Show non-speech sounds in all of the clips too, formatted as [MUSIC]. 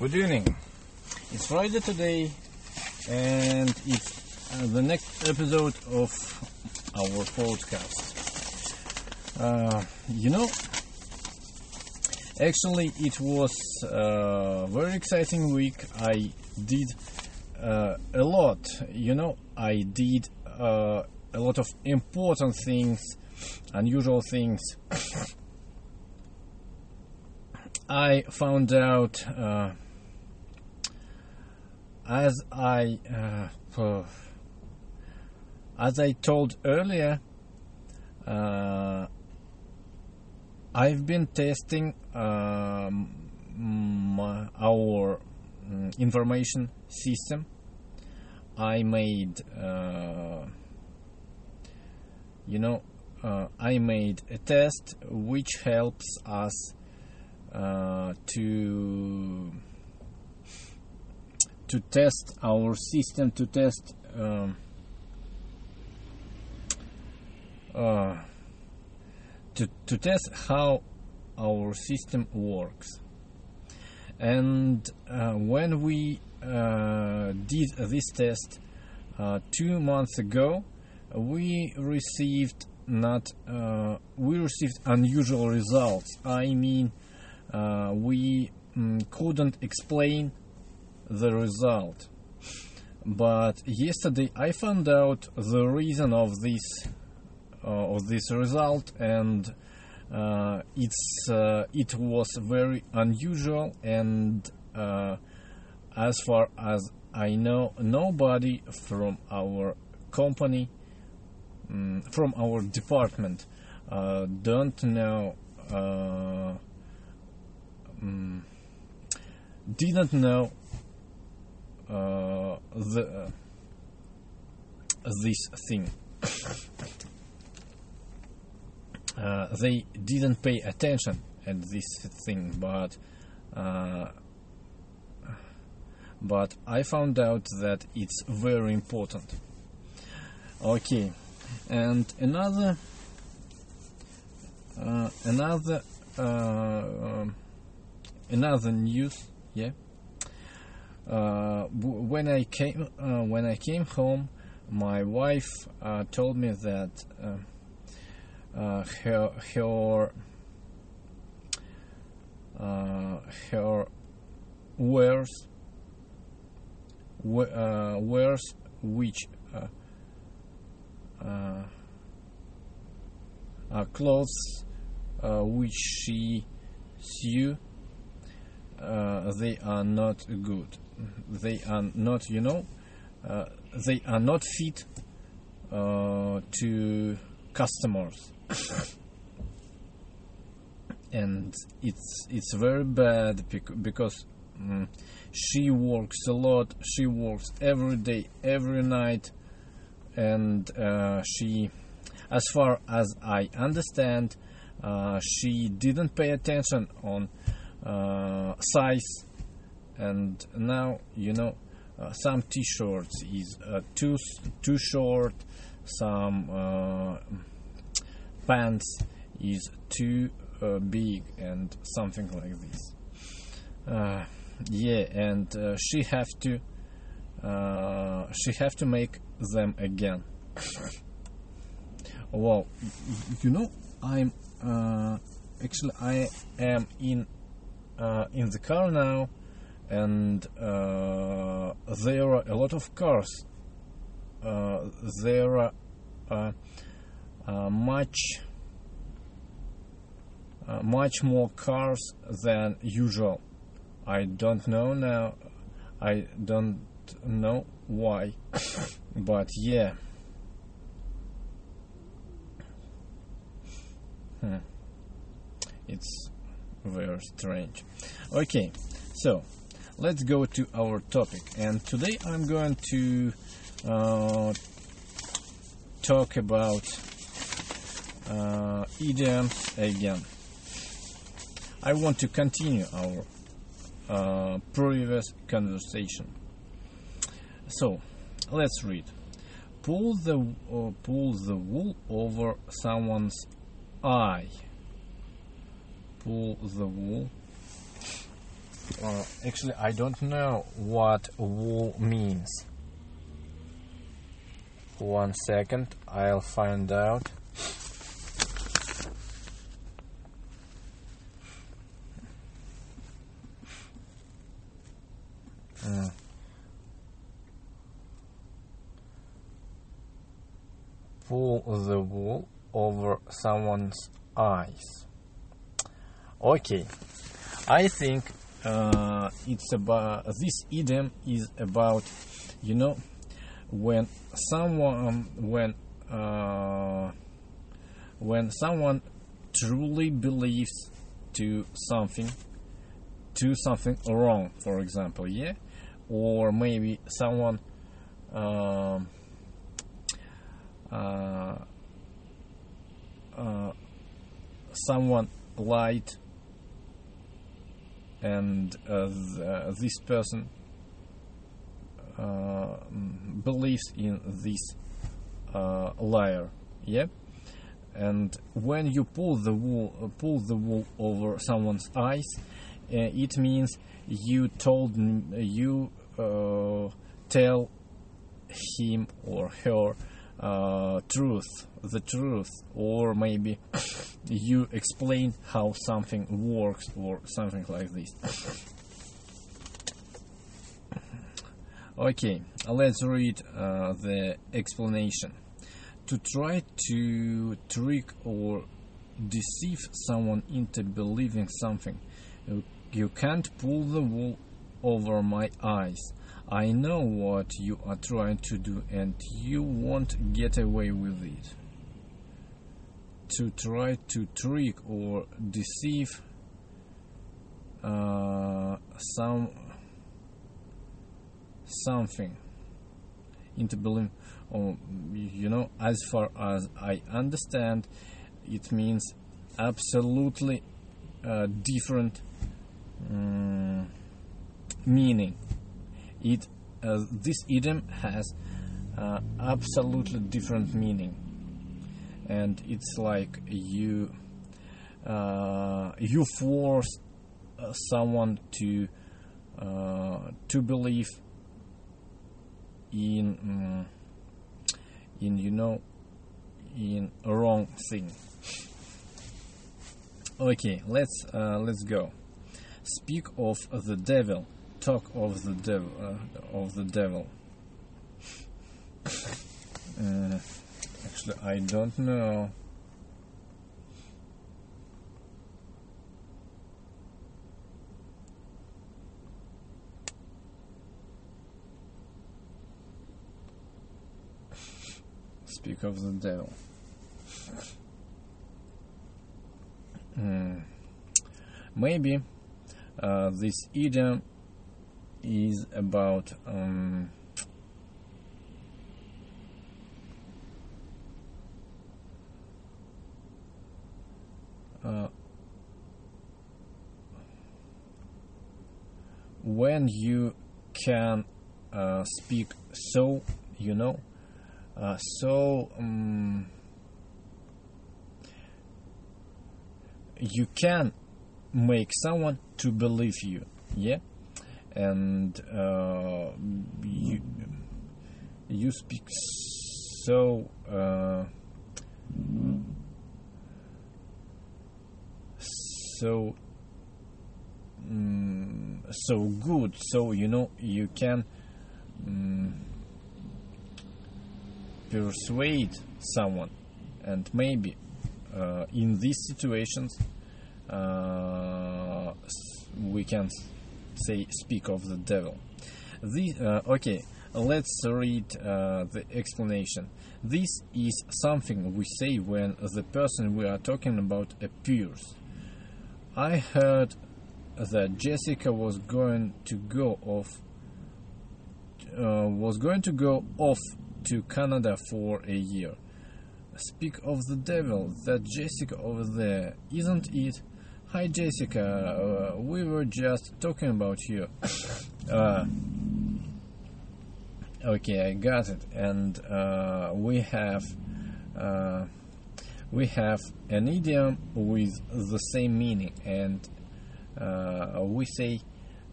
Good evening. It's Friday today, and it's uh, the next episode of our podcast. Uh, you know, actually, it was a very exciting week. I did uh, a lot. You know, I did uh, a lot of important things, unusual things. [COUGHS] I found out uh, as I uh, as I told earlier, uh, I've been testing um, our um, information system. I made, uh, you know, uh, I made a test which helps us uh, to to test our system to test um, uh, to, to test how our system works. And uh, when we uh, did this test uh, two months ago we received not uh, we received unusual results. I mean uh, we mm, couldn't explain the result. But yesterday I found out the reason of this uh, of this result, and uh, it's uh, it was very unusual. And uh, as far as I know, nobody from our company, um, from our department, uh, don't know. Um, didn't know uh, the uh, this thing. uh, they didn't pay attention at this thing, but but I found out that it's very important. Okay, and another uh, another uh, um, another news, yeah uh, when I came uh, when I came home, my wife uh, told me that uh, uh, her her uh, her wares wares which clothes which she sew they are not good they are not, you know, uh, they are not fit uh, to customers. [COUGHS] and it's it's very bad because um, she works a lot. She works every day, every night, and uh, she, as far as I understand, uh, she didn't pay attention on uh, size. And now you know uh, some t-shirts. Is uh, too too short some uh, pants. Is too uh, big and something like this. Uh, yeah and she have to she have to make them again. [LAUGHS] Well you know i'm actually i am in in the car now and uh, there are a lot of cars. Uh, there are uh, uh much uh, much more cars than usual. I don't know now. I don't know why, [LAUGHS] but yeah. Hmm. It's very strange. Okay, so let's go to our topic. And today I'm going to uh, talk about uh, idioms again. I want to continue our uh, previous conversation. So, let's read. Pull the uh, pull the wool over someone's eye. Pull the wool Uh, actually, I don't know what wool means. One second, I'll find out. Uh, pull the wool over someone's eyes. Okay, I think uh, it's about this idiom is about you know when someone when uh, when someone truly believes to something to something wrong for example yeah? Or maybe someone um, uh, uh, someone lied and uh, uh, this person uh, believes in this liar. Yeah? And when you pull the wool pull the wool over someone's eyes it means you told you uh, tell him or her uh, truth the truth or maybe [LAUGHS] you explain how something works or something like this. Okay let's read uh, the explanation. To try to trick or deceive someone into believing something you, you can't pull the wool over my eyes I know what you are trying to do and you won't get away with it. To try to trick or deceive uh, some something into believing or you know as far as I understand it means absolutely uh, different um, meaning it uh, this idiom has uh, absolutely different meaning. And it's like you uh, you force uh, someone to uh, to believe in um, in you know in a wrong thing. Okay let's uh, let's go. Speak of the devil talk of the devil uh, of the devil. [LAUGHS] Uh, actually I don't know. Speak of the devil. Hmm. maybe uh, this idiom is about um, uh, when you can uh, speak so you know uh, so um, you can make someone to believe you yeah and uh, you you speak so uh, so mm, so good. So you know you can mm, persuade someone. And maybe uh, in these situations uh, we can say speak of the devil. The uh, okay let's read uh, the explanation. This is something we say when the person we are talking about appears. I heard that jessica was going to go off uh, was going to go off to canada for a year. Speak of the devil that jessica over there isn't it Hi Jessica, uh, we were just talking about you. [COUGHS] uh, okay, I got it. And uh, we have uh, we have an idiom with the same meaning, and uh, we say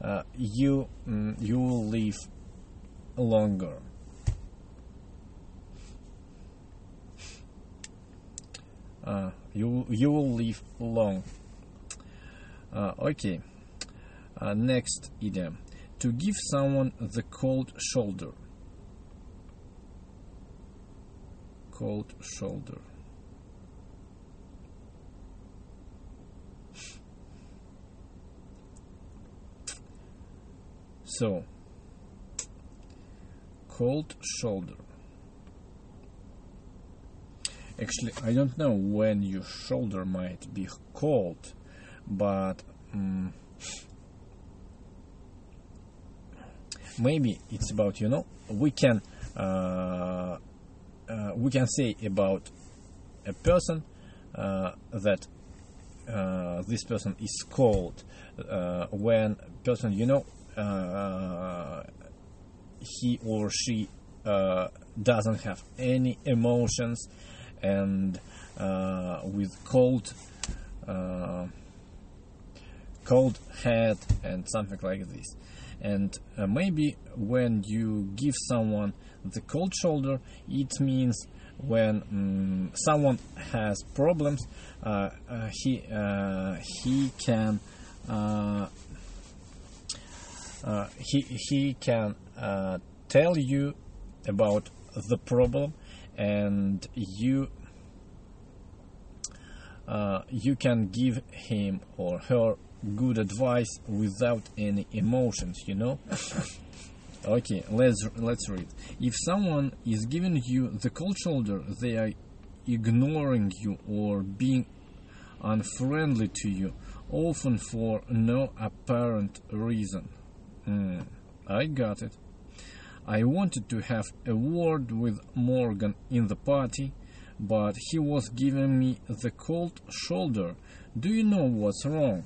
uh, you mm, you will live longer. You you will live long. Uh, okay. Uh, next idiom: to give someone the cold shoulder. Cold shoulder. So, cold shoulder. Actually, I don't know when your shoulder might be cold, but um, maybe it's about you know we can uh, uh, we can say about a person uh, that uh, this person is cold uh, when person you know uh, he or she doesn't have any emotions and with cold cold head and something like this. And uh, maybe when you give someone the cold shoulder it means when um, someone has problems uh, uh, he he can uh, he he can uh, tell you about the problem and you uh, you can give him or her good advice without any emotions you know [LAUGHS] okay let's let's read if someone is giving you the cold shoulder they are ignoring you or being unfriendly to you often for no apparent reason Mm, I got it. I wanted to have a word with Morgan in the party, but he was giving me the cold shoulder. Do you know what's wrong?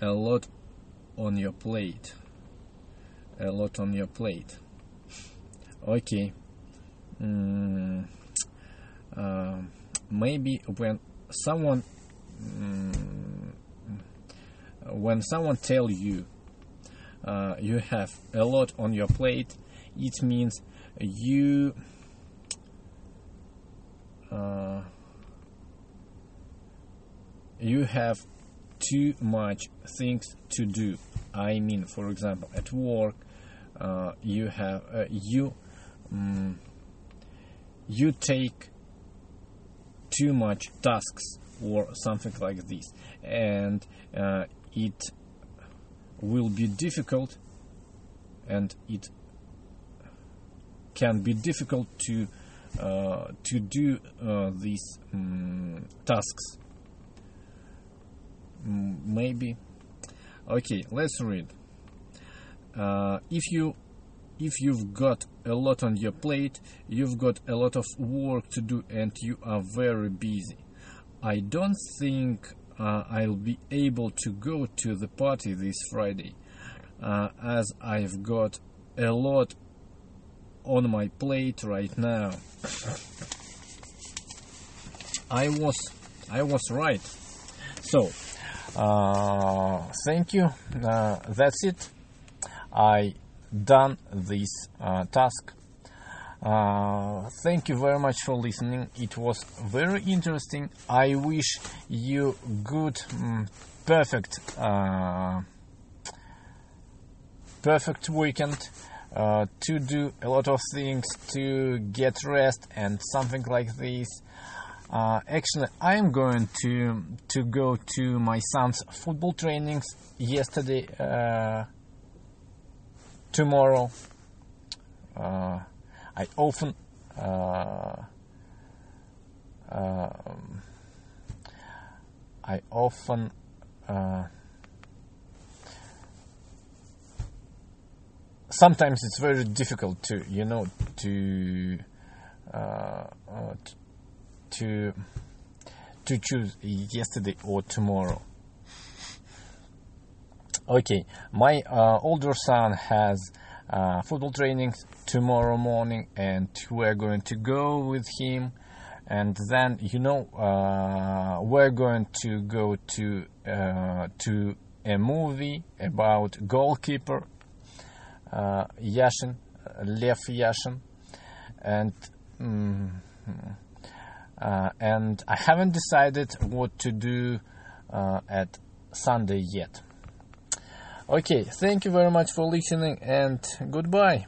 A lot on your plate. A lot on your plate. Okay. Mm, uh, maybe when someone Mm, when someone tell you uh, you have a lot on your plate, it means you uh, you have too much things to do. I mean, for example, at work, uh, you have uh, you um, you take too much tasks or something like this and uh, it will be difficult and it can be difficult to uh, to do uh, these um, tasks maybe okay let's read uh, if you if you've got a lot on your plate you've got a lot of work to do and you are very busy I don't think uh, I'll be able to go to the party this Friday, uh, as I've got a lot on my plate right now. I was I was right. So, uh, thank you. Uh, that's it. I done this uh, task uh, thank you very much for listening. It was very interesting. I wish you good, um, perfect, perfect weekend. Uh, to do a lot of things, to get rest and something like this. Uh, actually, I am going to to go to my son's football trainings yesterday, uh, tomorrow. Uh, I often uh, uh, I often uh, sometimes it's very difficult to you know to uh, to to choose yesterday or tomorrow. Okay, my uh, older son has uh, football training tomorrow morning, and we're going to go with him. and then you know uh, we're going to go to uh, to a movie about goalkeeper uh, Yashin, Lev Yashin, and mm, uh, and I haven't decided what to do uh, at Sunday yet. Okay, thank you very much for listening and goodbye.